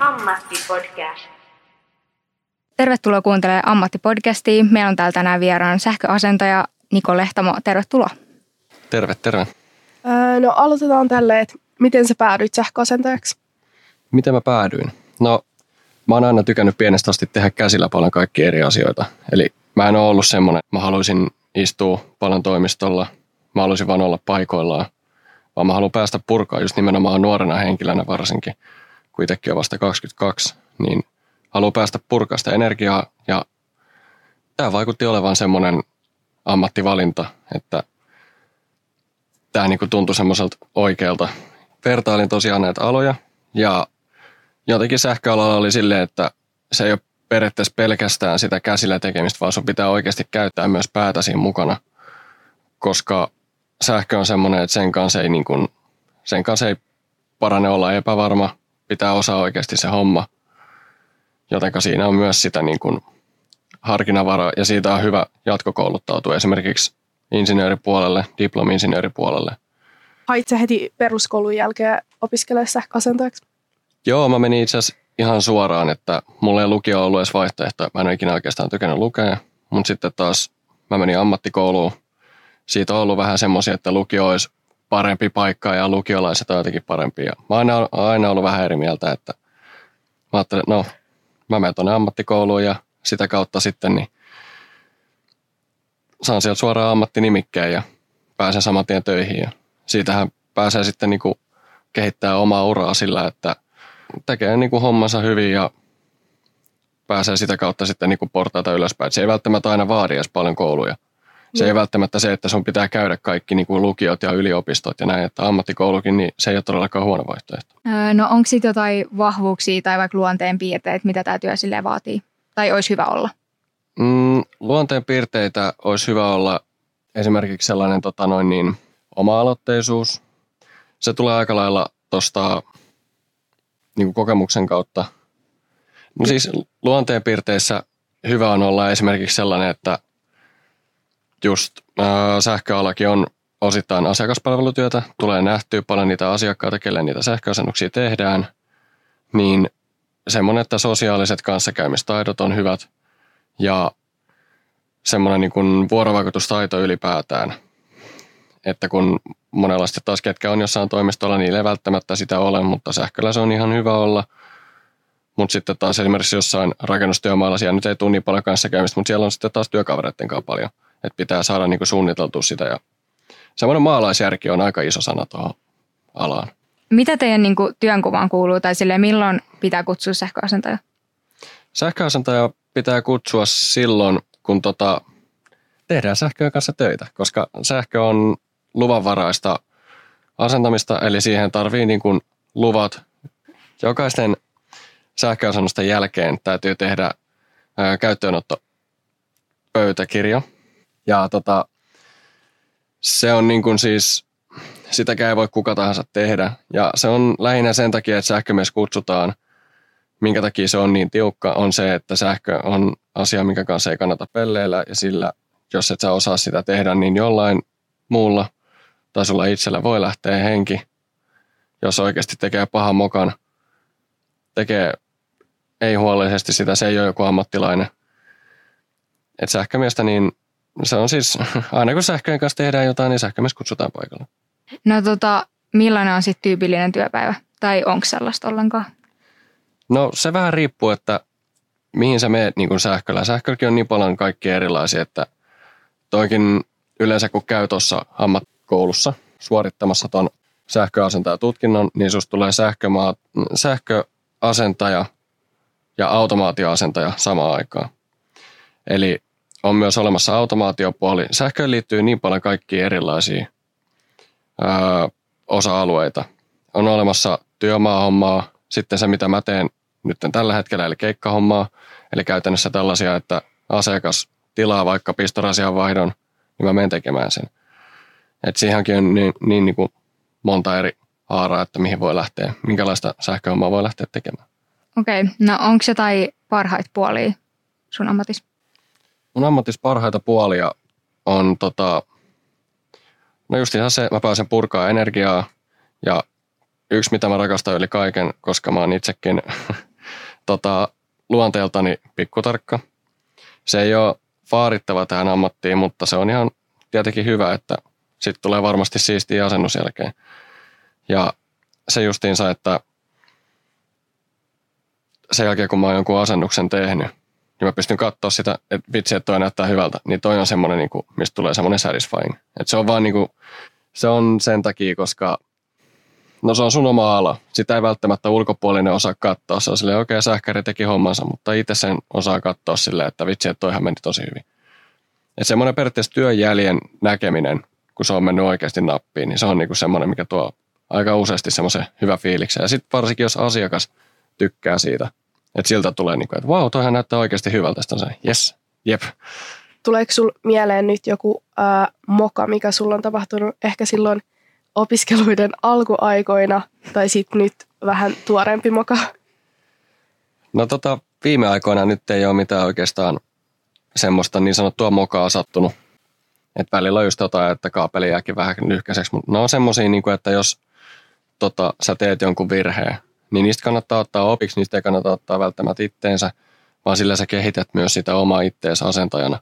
Ammattipodcast. Tervetuloa kuuntelemaan Ammattipodcastia. Meillä on täällä tänään vieraan sähköasentaja Niko Lehtamo. Tervetuloa. Terve, terve. No aloitetaan tälle, että miten sä päädyit sähköasentajaksi? Miten mä päädyin? No, mä oon aina tykännyt pienestä asti tehdä käsillä paljon kaikkia eri asioita. Eli mä en ole ollut semmoinen, mä haluaisin istua paljon toimistolla, mä haluaisin vaan olla paikoillaan, vaan mä haluan päästä purkaa just nimenomaan nuorena henkilönä varsinkin, kun itsekin on vasta 22, niin haluan päästä purkaa sitä energiaa ja tämä vaikutti olevan semmoinen ammattivalinta, että tämä niinku tuntui semmoiselta oikealta. Vertailin tosiaan näitä aloja ja jotenkin sähköalalla oli silleen, että se ei ole periaatteessa pelkästään sitä käsillä tekemistä, vaan sun pitää oikeasti käyttää myös päätä siinä mukana, koska sähkö on semmoinen, että sen kanssa ei, niin kuin, sen kanssa ei parane olla epävarma, pitää osaa oikeasti se homma, jotenka siinä on myös sitä niin kuin ja siitä on hyvä jatkokouluttautua esimerkiksi insinööripuolelle, diplomi-insinööripuolelle. Hait sä heti peruskoulun jälkeen opiskelemaan sähköasentajaksi? Joo, mä menin itse asiassa ihan suoraan, että mulla ei lukio ollut edes vaihtoehto. Mä en ole ikinä oikeastaan tykännyt lukea, mutta sitten taas mä menin ammattikouluun. Siitä on ollut vähän semmoisia, että lukio olisi parempi paikka ja lukiolaiset on jotenkin parempia. Mä oon aina, aina ollut vähän eri mieltä, että mä ajattelin, että no, mä menen tuonne ammattikouluun ja sitä kautta sitten niin saan sieltä suoraan ammattinimikkeen ja pääsen saman tien töihin. Ja siitähän pääsee sitten niin kuin kehittää omaa uraa sillä, että tekee niin kuin hommansa hyvin ja pääsee sitä kautta sitten niin kuin portaita ylöspäin. Se ei välttämättä aina vaadi edes paljon kouluja. Se ei välttämättä se, että sun pitää käydä kaikki niin kuin lukiot ja yliopistot ja näin, että ammattikoulukin, niin se ei ole todellakaan huono vaihtoehto. No onko sitten jotain vahvuuksia tai vaikka luonteen piirteitä, mitä tämä työ silleen vaatii? Tai olisi hyvä olla? Mm, luonteen piirteitä olisi hyvä olla esimerkiksi sellainen tota noin niin, oma-aloitteisuus. Se tulee aika lailla tuosta niin kokemuksen kautta. No siis luonteen piirteissä hyvä on olla esimerkiksi sellainen, että just äh, sähköalakin on osittain asiakaspalvelutyötä, tulee nähtyä paljon niitä asiakkaita, kelle niitä sähköasennuksia tehdään, niin semmoinen, että sosiaaliset kanssakäymistaidot on hyvät ja semmoinen niin kuin vuorovaikutustaito ylipäätään. Että kun monenlaista taas ketkä on jossain toimistolla, niille ei välttämättä sitä ole, mutta sähköllä se on ihan hyvä olla. Mutta sitten taas esimerkiksi jossain rakennustyömaalla siellä nyt ei tule niin paljon kanssakäymistä, mutta siellä on sitten taas työkavereiden kanssa paljon. Että pitää saada niin kuin suunniteltua sitä ja semmoinen maalaisjärki on aika iso sana tuohon alaan. Mitä teidän niin kuin, työnkuvaan kuuluu tai silleen, milloin pitää kutsua sähköasentaja? Sähköasentaja pitää kutsua silloin, kun tota, tehdään sähköön kanssa töitä, koska sähkö on luvanvaraista asentamista, eli siihen tarvii niin kuin luvat. Jokaisten sähköasennusten jälkeen täytyy tehdä ää, käyttöönotto pöytäkirja. Ja tota, se on niin kuin siis, sitäkään ei voi kuka tahansa tehdä. Ja se on lähinnä sen takia, että sähkömies kutsutaan. Minkä takia se on niin tiukka, on se, että sähkö on asia, minkä kanssa ei kannata pelleillä. Ja sillä, jos et sä osaa sitä tehdä, niin jollain muulla tai sulla itsellä voi lähteä henki, jos oikeasti tekee pahan mokan, tekee ei huolellisesti sitä, se ei ole joku ammattilainen. Et sähkömiestä, niin se on siis, aina kun sähköjen kanssa tehdään jotain, niin sähkömies kutsutaan paikalle. No tota, millainen on sitten tyypillinen työpäivä? Tai onko sellaista ollenkaan? No se vähän riippuu, että mihin sä meet niin kuin sähköllä. Sähkölläkin on niin paljon kaikkia erilaisia, että toikin yleensä kun käy tuossa ammattikoulussa suorittamassa tuon sähköasentajatutkinnon, niin susta tulee sähkömaa, sähköasentaja ja automaatioasentaja samaan aikaan. Eli on myös olemassa automaatiopuoli. Sähköön liittyy niin paljon kaikkia erilaisia ää, osa-alueita. On olemassa työmaahommaa, sitten se mitä mä teen nyt tällä hetkellä, eli keikkahommaa, eli käytännössä tällaisia, että asiakas tilaa vaikka pistorasian vaihdon, niin mä menen tekemään sen. Et siihenkin on niin, niin, niin kuin monta eri haara, että mihin voi lähteä, minkälaista sähköhommaa voi lähteä tekemään. Okei, okay. no onko jotain parhaita puolia sun ammatissa? Mun ammattis parhaita puolia on tota, no just ihan se, mä pääsen purkaa energiaa ja yksi mitä mä rakastan yli kaiken, koska mä oon itsekin tota, luonteeltani pikkutarkka. Se ei ole vaarittava tähän ammattiin, mutta se on ihan tietenkin hyvä, että sitten tulee varmasti siisti asennus jälkeen. Ja se justiinsa, että sen jälkeen kun mä oon jonkun asennuksen tehnyt, niin mä pystyn katsoa sitä, että vitsi, että toi näyttää hyvältä, niin toi on semmoinen, niin kuin, mistä tulee semmoinen satisfying. Että se on vaan niin kuin, se on sen takia, koska no se on sun oma ala. Sitä ei välttämättä ulkopuolinen osaa katsoa. Se on silleen, okei, okay, sähkäri teki hommansa, mutta itse sen osaa katsoa silleen, että vitsi, että toihan meni tosi hyvin. Että semmoinen periaatteessa työjäljen näkeminen, kun se on mennyt oikeasti nappiin, niin se on niinku semmoinen, mikä tuo aika useasti semmoisen hyvä fiiliksen. Ja sitten varsinkin, jos asiakas tykkää siitä, että siltä tulee niin kuin, että vau, wow, toihan näyttää oikeasti hyvältä. Sitten on se, yes, jep. Tuleeko sul mieleen nyt joku ää, moka, mikä sulla on tapahtunut ehkä silloin opiskeluiden alkuaikoina, tai sitten nyt vähän tuorempi moka? No tota, viime aikoina nyt ei ole mitään oikeastaan semmoista niin sanottua mokaa sattunut. Et välillä on just jotain, että kaapeli jääkin vähän lyhkäiseksi, mutta ne on semmoisia, niin että jos tota, sä teet jonkun virheen, niin niistä kannattaa ottaa opiksi, niistä ei kannata ottaa välttämättä itteensä, vaan sillä sä kehität myös sitä omaa itteensä asentajana.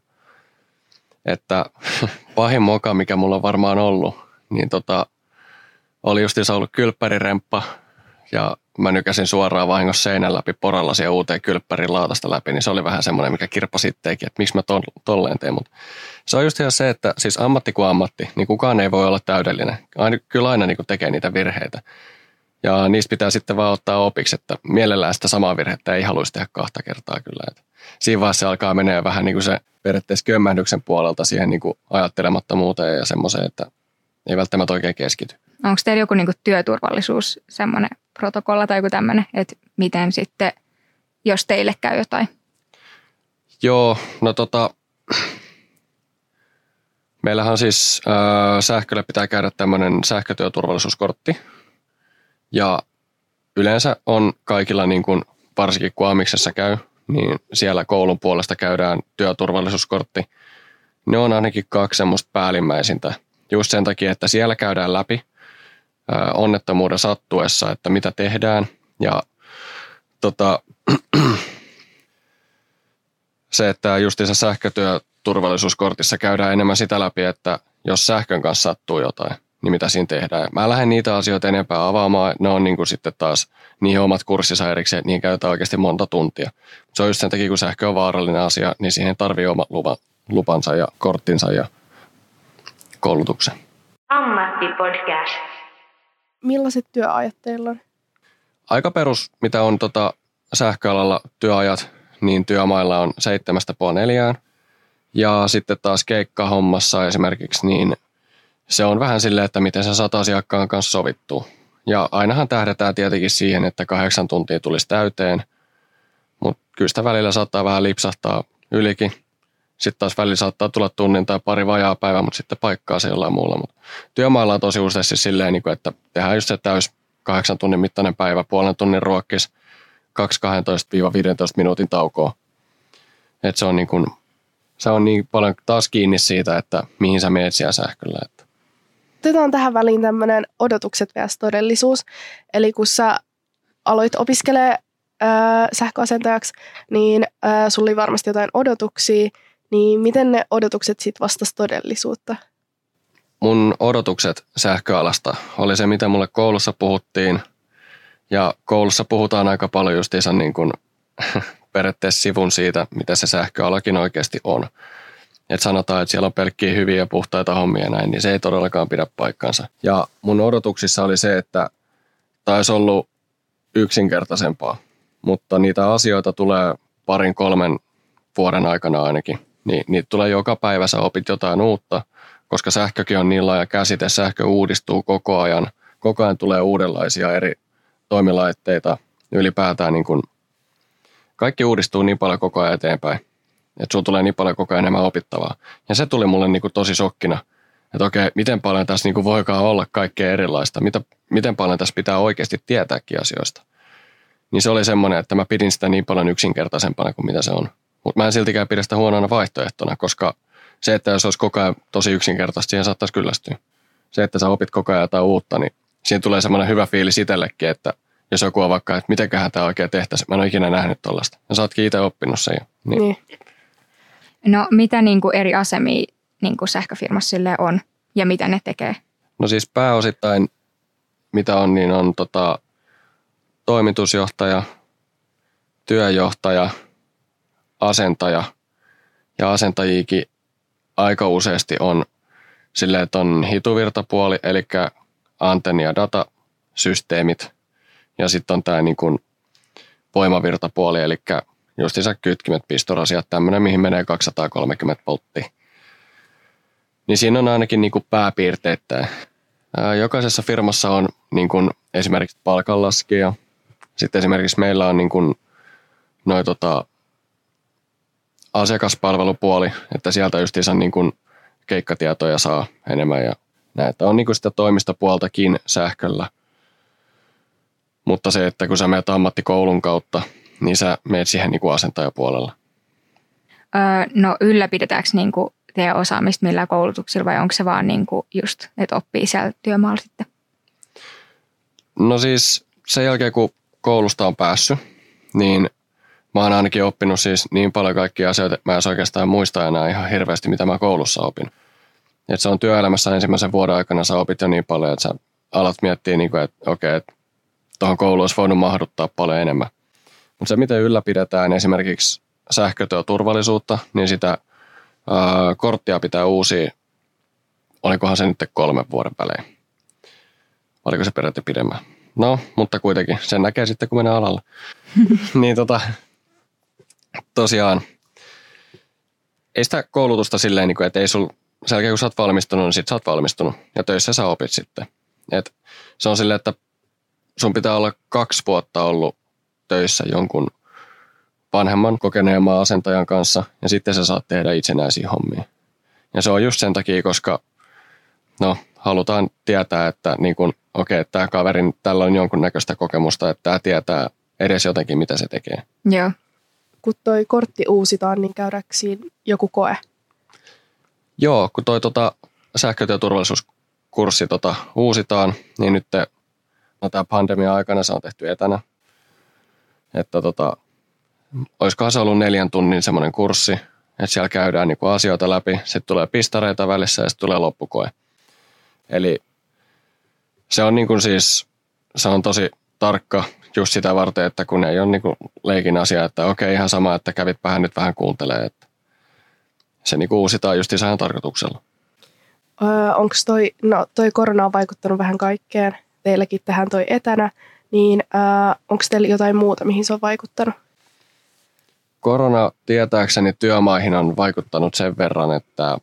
Että pahin moka, mikä mulla on varmaan ollut, niin tota, oli justiinsa ollut kylppäriremppa ja mä nykäsin suoraan vahingossa seinän läpi poralla siihen uuteen kylppärin laatasta läpi, niin se oli vähän semmoinen, mikä kirppasi itteekin, että miksi mä ton, tolleen teen. Mutta se on just ihan se, että siis ammatti kuin ammatti, niin kukaan ei voi olla täydellinen. Aina, kyllä aina niin tekee niitä virheitä. Ja niistä pitää sitten vaan ottaa opiksi, että mielellään sitä samaa virhettä ei haluaisi tehdä kahta kertaa kyllä. Että siinä vaiheessa se alkaa menee vähän niin kuin se periaatteessa kömmähdyksen puolelta siihen niin kuin ajattelemattomuuteen ja semmoiseen, että ei välttämättä oikein keskity. Onko teillä joku niin työturvallisuus, semmoinen protokolla tai joku tämmöinen, että miten sitten, jos teille käy jotain? Joo, no tota, meillähän siis äh, sähkölle pitää käydä tämmöinen sähkötyöturvallisuuskortti. Ja yleensä on kaikilla, niin kuin, varsinkin kun Amiksessa käy, niin siellä koulun puolesta käydään työturvallisuuskortti. Ne on ainakin kaksi semmoista päällimmäisintä. Just sen takia, että siellä käydään läpi onnettomuuden sattuessa, että mitä tehdään. Ja tota, se, että justiinsa sähkötyöturvallisuuskortissa käydään enemmän sitä läpi, että jos sähkön kanssa sattuu jotain, niin mitä siinä tehdään. Mä lähden niitä asioita enempää avaamaan. Ne on niin kuin sitten taas niin omat kurssissa erikseen, niihin käytetään oikeasti monta tuntia. Se on just sen takia, kun sähkö on vaarallinen asia, niin siihen tarvii oma lupa, lupansa ja korttinsa ja koulutuksen. Ammattipodcast. Millaiset työajat teillä on? Aika perus, mitä on tota sähköalalla työajat, niin työmailla on seitsemästä neljään. Ja sitten taas keikkahommassa esimerkiksi, niin se on vähän silleen, että miten sä saat asiakkaan kanssa sovittua. Ja ainahan tähdetään tietenkin siihen, että kahdeksan tuntia tulisi täyteen, mutta kyllä sitä välillä saattaa vähän lipsahtaa ylikin. Sitten taas välillä saattaa tulla tunnin tai pari vajaa päivä, mutta sitten paikkaa se jollain muulla. Mutta työmailla on tosi useasti silleen, niin että tehdään just se täys kahdeksan tunnin mittainen päivä, puolen tunnin ruokkis, 2-12-15 minuutin taukoa. Et se on niin kuin, se on niin paljon taas kiinni siitä, että mihin sä meet siellä sähköllä. Otetaan tähän väliin tämmöinen odotukset vs. todellisuus. Eli kun sä aloit opiskelemaan sähköasentajaksi, niin äh, sulla oli varmasti jotain odotuksia, niin miten ne odotukset sitten vastasi todellisuutta? Mun odotukset sähköalasta oli se, mitä mulle koulussa puhuttiin. Ja koulussa puhutaan aika paljon justiinsa niin kuin periaatteessa sivun siitä, mitä se sähköalakin oikeasti on. Että sanotaan, että siellä on pelkkiä hyviä ja puhtaita hommia ja näin, niin se ei todellakaan pidä paikkansa. Ja mun odotuksissa oli se, että taisi ollut yksinkertaisempaa, mutta niitä asioita tulee parin kolmen vuoden aikana ainakin niin niitä tulee joka päivä, sä opit jotain uutta, koska sähkökin on niin laaja käsite, sähkö uudistuu koko ajan, koko ajan tulee uudenlaisia eri toimilaitteita, ylipäätään niin kuin kaikki uudistuu niin paljon koko ajan eteenpäin, että sulla tulee niin paljon koko ajan enemmän opittavaa. Ja se tuli mulle niin kuin tosi sokkina, että okei, miten paljon tässä niin voikaan olla kaikkea erilaista, mitä, miten paljon tässä pitää oikeasti tietääkin asioista. Niin se oli semmoinen, että mä pidin sitä niin paljon yksinkertaisempana kuin mitä se on. Mutta mä en siltikään pidä sitä huonona vaihtoehtona, koska se, että jos olisi koko ajan tosi yksinkertaista, siihen saattaisi kyllästyä. Se, että sä opit koko ajan jotain uutta, niin siinä tulee semmoinen hyvä fiilis itsellekin, että jos joku on vaikka, että mitenköhän tämä oikein tehtäisiin, mä en ole ikinä nähnyt tuollaista. Ja sä ootkin itse oppinut sen jo. Niin. niin. No mitä niin kuin eri asemia niin kuin sähköfirmassa sille on ja mitä ne tekee? No siis pääosittain mitä on, niin on tota, toimitusjohtaja, työjohtaja, asentaja ja asentajiikin aika useasti on silleen, että on hituvirtapuoli, eli antenni- ja datasysteemit ja sitten on tämä niin voimavirtapuoli, eli justiinsa kytkimet, pistorasiat, tämmöinen, mihin menee 230 volttia. Niin siinä on ainakin niin kuin pääpiirteittäin. Jokaisessa firmassa on niin kuin esimerkiksi palkanlaskija. Sitten esimerkiksi meillä on niin kuin noi tota, asiakaspalvelupuoli, että sieltä justiinsa niin kuin keikkatietoja saa enemmän ja näitä on niin kuin sitä toimistopuoltakin sähköllä. Mutta se, että kun sä menet ammattikoulun kautta, niin sä menet siihen niin kuin asentajapuolella. Öö, no ylläpidetäänkö niin kuin teidän osaamista millä koulutuksilla vai onko se vaan niin kuin just, että oppii siellä työmaalla sitten? No siis sen jälkeen kun koulusta on päässyt, niin mä oon ainakin oppinut siis niin paljon kaikkia asioita, että mä en oikeastaan muista enää ihan hirveästi, mitä mä koulussa opin. Et se on työelämässä ensimmäisen vuoden aikana sä opit jo niin paljon, että sä alat miettiä, niin kuin, että okei, että tuohon kouluun olisi voinut mahduttaa paljon enemmän. Mutta se, miten ylläpidetään esimerkiksi sähkötyöturvallisuutta, niin sitä ää, korttia pitää uusia, olikohan se nyt kolmen vuoden välein. Oliko se periaatteessa pidemmän? No, mutta kuitenkin, sen näkee sitten, kun menee alalla. niin tota, tosiaan, ei sitä koulutusta silleen, niin että ei sul, sen jälkeen kun sä oot valmistunut, niin sit sä oot valmistunut. Ja töissä sä opit sitten. Et se on silleen, että sun pitää olla kaksi vuotta ollut töissä jonkun vanhemman kokeneemman asentajan kanssa ja sitten sä saat tehdä itsenäisiä hommia. Ja se on just sen takia, koska no, halutaan tietää, että niin kun, okei, tämä kaverin tällä on jonkunnäköistä kokemusta, että tämä tietää edes jotenkin, mitä se tekee. Joo. Kun toi kortti uusitaan, niin käydäänkö siinä joku koe? Joo, kun toi tota, sähkötyöturvallisuuskurssi tota, uusitaan, niin nyt no, tämä pandemia aikana se on tehty etänä. Että tota, olisikohan se ollut neljän tunnin semmoinen kurssi, että siellä käydään niinku asioita läpi, sitten tulee pistareita välissä ja sitten tulee loppukoe. Eli se on niin kuin siis, se on tosi tarkka just sitä varten, että kun ei ole niin leikin asia, että okei ihan sama, että kävit vähän nyt vähän kuuntelee, että se niin kuin uusitaan just ihan tarkoituksella. Öö, Onko toi, no toi korona on vaikuttanut vähän kaikkeen, teilläkin tähän toi etänä, niin öö, onko teillä jotain muuta, mihin se on vaikuttanut? Korona tietääkseni työmaihin on vaikuttanut sen verran, että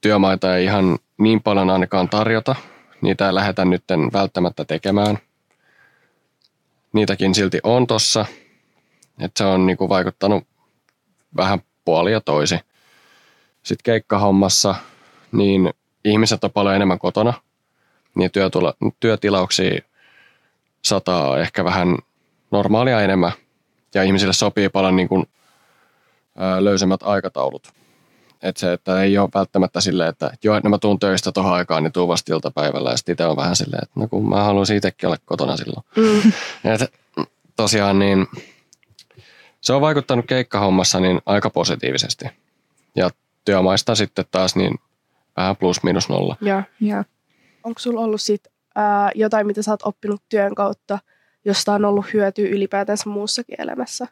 työmaita ei ihan niin paljon ainakaan tarjota. Niitä ei lähdetä nyt välttämättä tekemään. Niitäkin silti on tossa. Että se on niinku vaikuttanut vähän puoli ja toisi. Sitten keikkahommassa, niin ihmiset on paljon enemmän kotona. Niin työtula, työtilauksia sataa ehkä vähän normaalia enemmän. Ja ihmisille sopii paljon niin kuin, löysemmät aikataulut. Että se, että ei ole välttämättä silleen, että joo, että mä tuun töistä tuohon aikaan, niin tuu vasta iltapäivällä. Ja sitten itse on vähän silleen, että no kun mä haluaisin itsekin olla kotona silloin. Mm. Et, tosiaan niin se on vaikuttanut keikkahommassa niin aika positiivisesti. Ja työmaista sitten taas niin vähän plus minus nolla. Joo. Ja. Onko sulla ollut sit, ää, jotain, mitä sä oot oppinut työn kautta, josta on ollut hyötyä ylipäätänsä muussakin elämässä?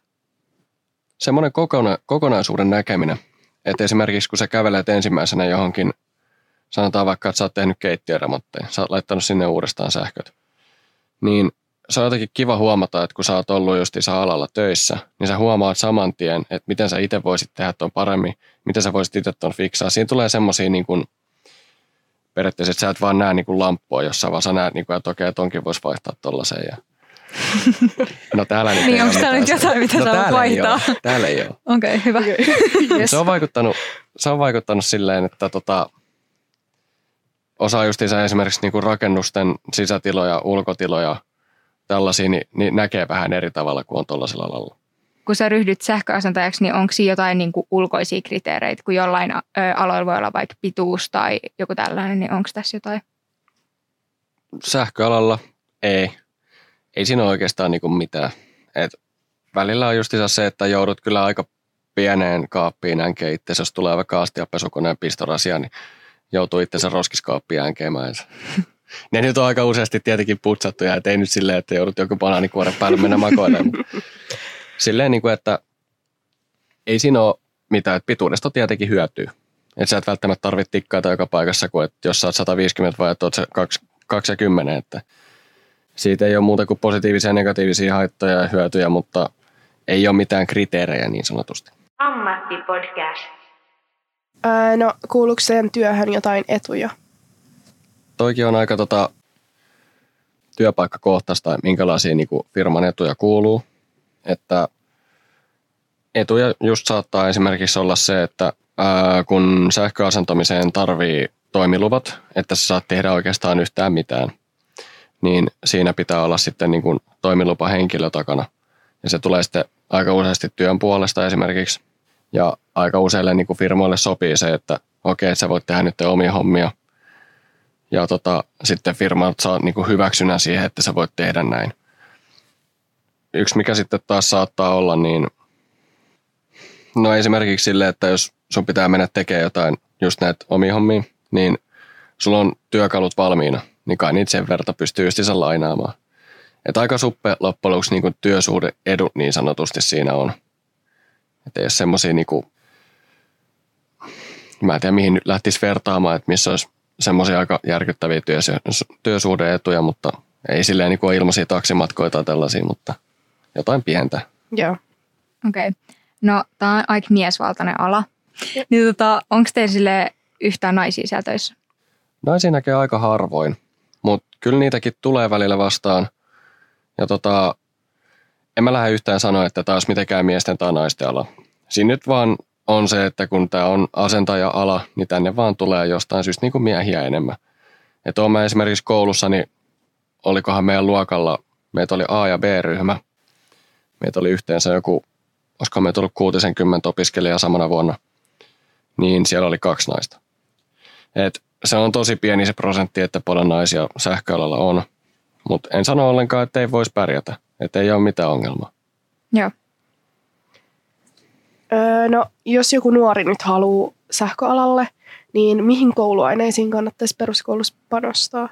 Semmoinen kokona- kokonaisuuden näkeminen – että esimerkiksi kun sä kävelet ensimmäisenä johonkin, sanotaan vaikka, että sä oot tehnyt keittiöremontteja, sä oot laittanut sinne uudestaan sähköt, niin se on jotenkin kiva huomata, että kun sä oot ollut justiinsa alalla töissä, niin sä huomaat saman tien, että miten sä itse voisit tehdä tuon paremmin, miten sä voisit itse tuon fiksaa. Siinä tulee semmoisia niin kuin, periaatteessa, että sä et vaan näe niin kuin lamppua, jossa vaan sä näet, niin kuin, että okei, okay, tonkin voisi vaihtaa tollaiseen No täällä nyt Niin onko täällä nyt jotain, mitä no, sä vaihtaa? Ei täällä ei ole. Okei, okay, hyvä. yes. se, on vaikuttanut, se on vaikuttanut silleen, että tota, osaa justiinsa esimerkiksi niin kuin rakennusten sisätiloja, ulkotiloja, tällaisia, niin, niin näkee vähän eri tavalla kuin on tuollaisella alalla. Kun sä ryhdyt sähköasentajaksi, niin onko siinä jotain niin kuin ulkoisia kriteereitä, kun jollain aloilla voi olla vaikka pituus tai joku tällainen, niin onko tässä jotain? Sähköalalla ei. Ei siinä ole oikeastaan niin kuin mitään. Et välillä on justiinsa se, että joudut kyllä aika pieneen kaappiin änkeä itse, jos tulee vaikka astiapesukoneen pistorasia, niin joutuu itsensä roskiskaappiin änkeämään. Ne nyt on aika useasti tietenkin putsattuja, että ei nyt silleen, että joudut joku banaanikuoren päälle mennä makoilemaan. silleen, niin kuin, että ei siinä ole mitään, että pituudesta tietenkin hyötyy. Että sä et välttämättä tarvitse tikkaita joka paikassa, kuin että jos sä oot 150 vai oot 20, että siitä ei ole muuta kuin positiivisia ja negatiivisia haittoja ja hyötyjä, mutta ei ole mitään kriteerejä niin sanotusti. Ammattipodcast. Öö, no, kuuluuko sen työhön jotain etuja? Toikin on aika tota, työpaikkakohtaista, minkälaisia niin kuin firman etuja kuuluu. Että etuja just saattaa esimerkiksi olla se, että ää, kun sähköasentamiseen tarvii toimiluvat, että sä saat tehdä oikeastaan yhtään mitään, niin siinä pitää olla sitten niin kuin toimilupahenkilö takana. Ja se tulee sitten aika useasti työn puolesta esimerkiksi. Ja aika useille niin kuin firmoille sopii se, että okei, okay, sä voit tehdä nyt omia hommia. Ja tota, sitten firmat saa niin kuin hyväksynnän siihen, että sä voit tehdä näin. Yksi, mikä sitten taas saattaa olla, niin no esimerkiksi sille, että jos sun pitää mennä tekemään jotain just näitä omia hommia, niin sulla on työkalut valmiina, niin kai niitä sen verta pystyy justiinsa lainaamaan. Että aika suppe loppujen lopuksi niin työsuhde edut niin sanotusti siinä on. Että ei ole semmoisia niin kuin, mä en tiedä mihin nyt lähtisi vertaamaan, että missä olisi semmoisia aika järkyttäviä työsuhdeetuja, mutta ei silleen niin kuin ilmaisia taksimatkoja tai tällaisia, mutta jotain pientä. Joo. Okei. Okay. No, tämä on aika miesvaltainen ala. Niin tota, onko teillä yhtään naisia siellä töissä? Naisia näkee aika harvoin, kyllä niitäkin tulee välillä vastaan. Ja tota, en mä lähde yhtään sanoa, että taas mitenkään miesten tai naisten ala. Siinä nyt vaan on se, että kun tämä on asentaja-ala, niin tänne vaan tulee jostain syystä niin kuin miehiä enemmän. Että mä esimerkiksi koulussa, niin olikohan meidän luokalla, meitä oli A- ja B-ryhmä. Meitä oli yhteensä joku, olisiko meitä ollut 60 opiskelijaa samana vuonna, niin siellä oli kaksi naista. Et se on tosi pieni se prosentti, että paljon naisia sähköalalla on, mutta en sano ollenkaan, että ei voisi pärjätä, että ei ole mitään ongelmaa. Joo. Öö, no, jos joku nuori nyt haluaa sähköalalle, niin mihin kouluaineisiin kannattaisi peruskoulussa panostaa?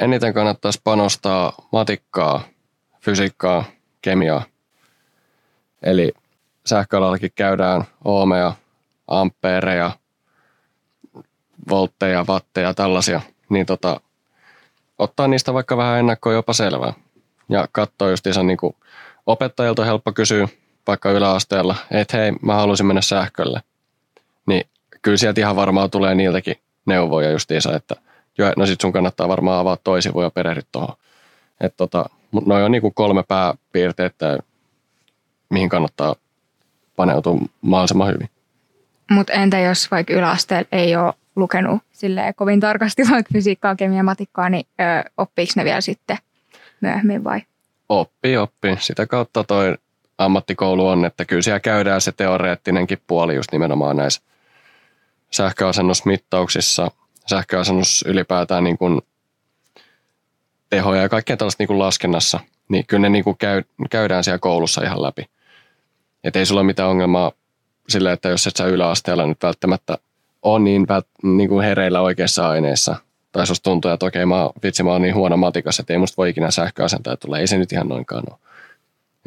Eniten kannattaisi panostaa matikkaa, fysiikkaa, kemiaa. Eli sähköalallakin käydään ohmeja, ampeereja, voltteja, watteja, tällaisia. Niin tota, ottaa niistä vaikka vähän ennakkoa jopa selvää. Ja katsoa justiinsa niin opettajilta on helppo kysyä, vaikka yläasteella, että hei, mä haluaisin mennä sähkölle. Niin kyllä sieltä ihan varmaan tulee niiltäkin neuvoja justiinsa, että joo, no sit sun kannattaa varmaan avaa toisivuja ja perehdyä tuohon. Että tota, mutta noin on niin kuin kolme pääpiirteitä, mihin kannattaa paneutua mahdollisimman hyvin. Mutta entä jos vaikka yläasteella ei ole lukenut silleen kovin tarkasti vaikka fysiikkaa, kemiaa, matikkaa, niin ö, oppiiko ne vielä sitten myöhemmin vai? Oppi, oppi. Sitä kautta toi ammattikoulu on, että kyllä siellä käydään se teoreettinenkin puoli just nimenomaan näissä sähköasennusmittauksissa, sähköasennus ylipäätään niin kuin tehoja ja kaikkea tällaista niin kuin laskennassa, niin kyllä ne niin kuin käy, käydään siellä koulussa ihan läpi. Että ei sulla ole mitään ongelmaa sille, että jos et sä yläasteella nyt välttämättä on niin, vält, niin kuin hereillä oikeassa aineessa, tai jos tuntuu, että okei, mä, vitsi, mä oon niin huono matikassa, että ei musta voi ikinä sähköasentaa tulla. Ei se nyt ihan noinkaan ole.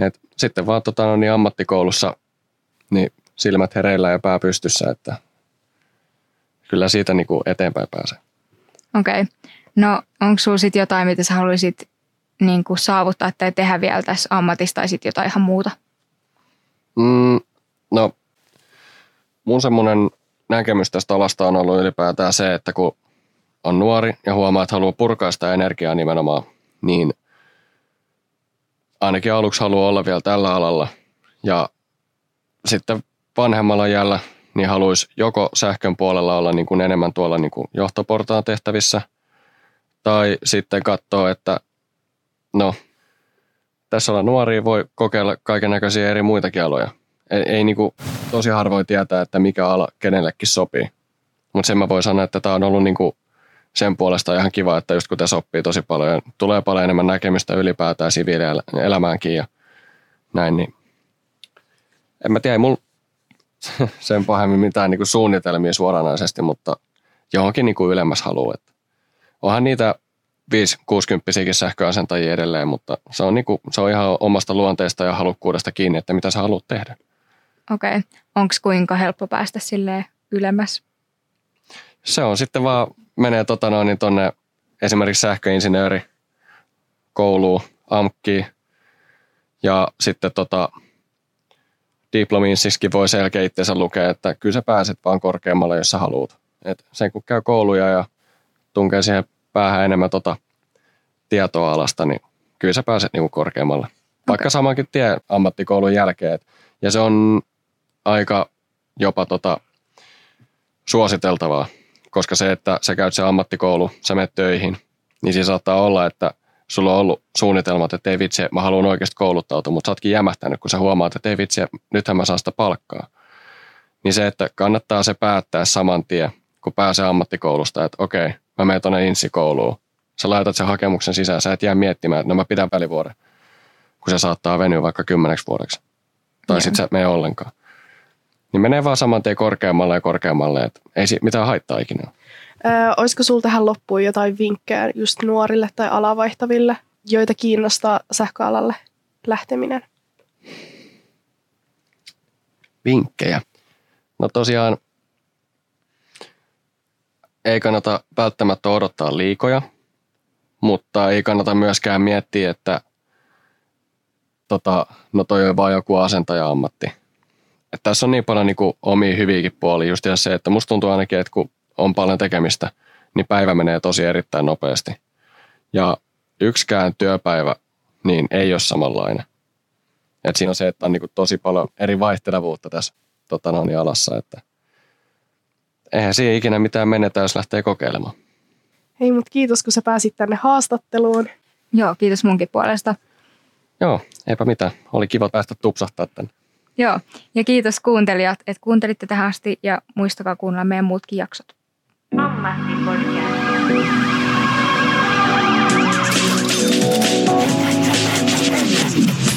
Et sitten vaan tota, no, niin ammattikoulussa niin silmät hereillä ja pää pystyssä, että kyllä siitä niin kuin eteenpäin pääsee. Okei. Okay. No onko sinulla sitten jotain, mitä sä haluaisit niin kuin saavuttaa tai tehdä vielä tässä ammatissa tai sitten jotain ihan muuta? Mm, no mun semmoinen näkemys tästä alasta on ollut ylipäätään se, että kun on nuori ja huomaa, että haluaa purkaa sitä energiaa nimenomaan, niin ainakin aluksi haluaa olla vielä tällä alalla. Ja sitten vanhemmalla jällä niin haluaisi joko sähkön puolella olla niin kuin enemmän tuolla niin kuin johtoportaan tehtävissä, tai sitten katsoa, että no, tässä olla nuoria, voi kokeilla kaiken näköisiä eri muitakin aloja. Ei, ei niin kuin, tosi harvoin tietää, että mikä ala kenellekin sopii. Mutta sen mä voin sanoa, että tämä on ollut niin kuin sen puolesta ihan kiva, että just kun tässä oppii tosi paljon ja tulee paljon enemmän näkemystä ylipäätään siviilielämäänkin ja näin, niin en mä tiedä, ei mulla sen pahemmin mitään niin kuin suunnitelmia suoranaisesti, mutta johonkin niin kuin ylemmäs haluaa. Onhan niitä 5-60 sähköasentajia edelleen, mutta se on, niin kuin, se on ihan omasta luonteesta ja halukkuudesta kiinni, että mitä sä haluat tehdä. Okei. Okay. Onko kuinka helppo päästä sille ylemmäs? Se on sitten vaan, menee tota noin, niin tonne esimerkiksi sähköinsinööri kouluun, AMKkiin ja sitten tota, diplomiinsiskin voi selkeä itseensä lukea, että kyllä sä pääset vaan korkeammalle, jos sä haluat. Et sen kun käy kouluja ja tunkee siihen päähän enemmän tota tietoa alasta, niin kyllä sä pääset niinku korkeammalle. Vaikka okay. samankin tie ammattikoulun jälkeen. Ja se on aika jopa tota suositeltavaa, koska se, että sä käyt se ammattikoulu, sä menet töihin, niin siinä saattaa olla, että sulla on ollut suunnitelmat, että ei vitsi, mä haluan oikeasti kouluttautua, mutta sä ootkin jämähtänyt, kun sä huomaat, että ei vitsi, nythän mä saan sitä palkkaa. Niin se, että kannattaa se päättää saman tien, kun pääsee ammattikoulusta, että okei, mä menen tuonne insikouluun. Sä laitat sen hakemuksen sisään, sä et jää miettimään, että no mä pidän välivuoden, kun se saattaa venyä vaikka kymmeneksi vuodeksi. Tai sitten sä et mene ollenkaan. Niin menee vaan saman tien korkeammalle ja korkeammalle, että ei mitään haittaa ikinä ole. Ö, olisiko sinulla tähän loppuun jotain vinkkejä just nuorille tai alavaihtaville, joita kiinnostaa sähköalalle lähteminen? Vinkkejä. No tosiaan ei kannata välttämättä odottaa liikoja, mutta ei kannata myöskään miettiä, että tota, no toi on vaan joku asentaja-ammatti. Et tässä on niin paljon niin kuin omia hyviäkin puolia. Just se, että musta tuntuu ainakin, että kun on paljon tekemistä, niin päivä menee tosi erittäin nopeasti. Ja yksikään työpäivä niin ei ole samanlainen. Et siinä on se, että on niin kuin tosi paljon eri vaihtelevuutta tässä tota noin, alassa, että eihän siihen ikinä mitään menetä, jos lähtee kokeilemaan. Hei, mutta kiitos, kun sä pääsit tänne haastatteluun. Joo, kiitos munkin puolesta. Joo, eipä mitään. Oli kiva päästä tupsahtaa tänne. Joo, ja kiitos kuuntelijat, että kuuntelitte tähän asti ja muistakaa kuunnella meidän muutkin jaksot. Ammattipodcast.